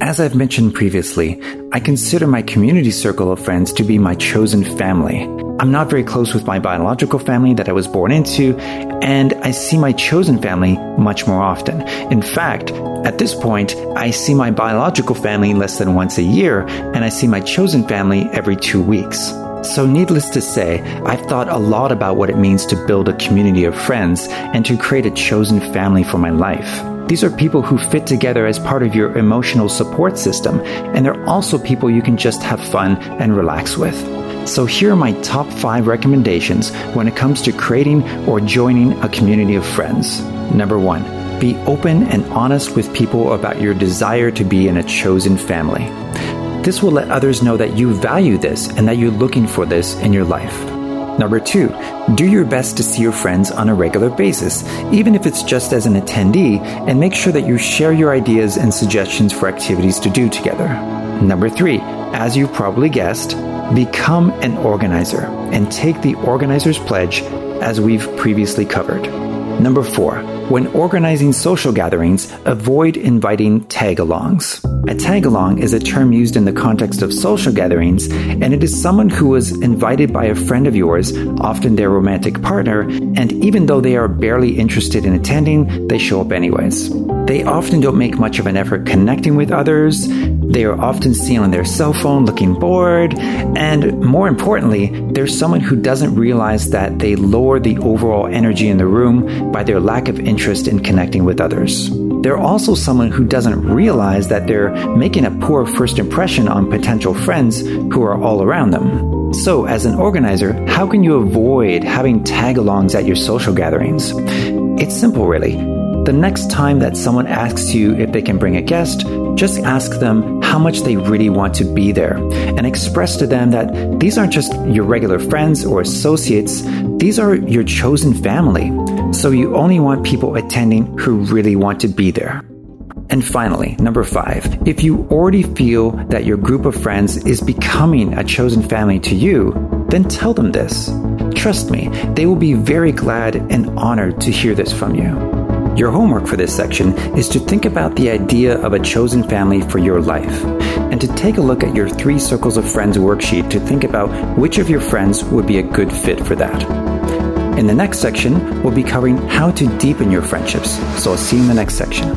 As I've mentioned previously, I consider my community circle of friends to be my chosen family. I'm not very close with my biological family that I was born into, and I see my chosen family much more often. In fact, at this point, I see my biological family less than once a year, and I see my chosen family every two weeks. So, needless to say, I've thought a lot about what it means to build a community of friends and to create a chosen family for my life. These are people who fit together as part of your emotional support system, and they're also people you can just have fun and relax with. So, here are my top five recommendations when it comes to creating or joining a community of friends. Number one, be open and honest with people about your desire to be in a chosen family. This will let others know that you value this and that you're looking for this in your life. Number two, do your best to see your friends on a regular basis, even if it's just as an attendee, and make sure that you share your ideas and suggestions for activities to do together. Number three, as you've probably guessed, become an organizer and take the organizer's pledge as we've previously covered. Number four, when organizing social gatherings, avoid inviting tag alongs. A tag along is a term used in the context of social gatherings, and it is someone who was invited by a friend of yours, often their romantic partner, and even though they are barely interested in attending, they show up anyways. They often don't make much of an effort connecting with others. They are often seen on their cell phone looking bored. And more importantly, there's someone who doesn't realize that they lower the overall energy in the room by their lack of interest in connecting with others. They're also someone who doesn't realize that they're making a poor first impression on potential friends who are all around them. So, as an organizer, how can you avoid having tag alongs at your social gatherings? It's simple, really. The next time that someone asks you if they can bring a guest, just ask them how much they really want to be there and express to them that these aren't just your regular friends or associates, these are your chosen family. So you only want people attending who really want to be there. And finally, number five, if you already feel that your group of friends is becoming a chosen family to you, then tell them this. Trust me, they will be very glad and honored to hear this from you. Your homework for this section is to think about the idea of a chosen family for your life and to take a look at your three circles of friends worksheet to think about which of your friends would be a good fit for that. In the next section, we'll be covering how to deepen your friendships. So see you in the next section.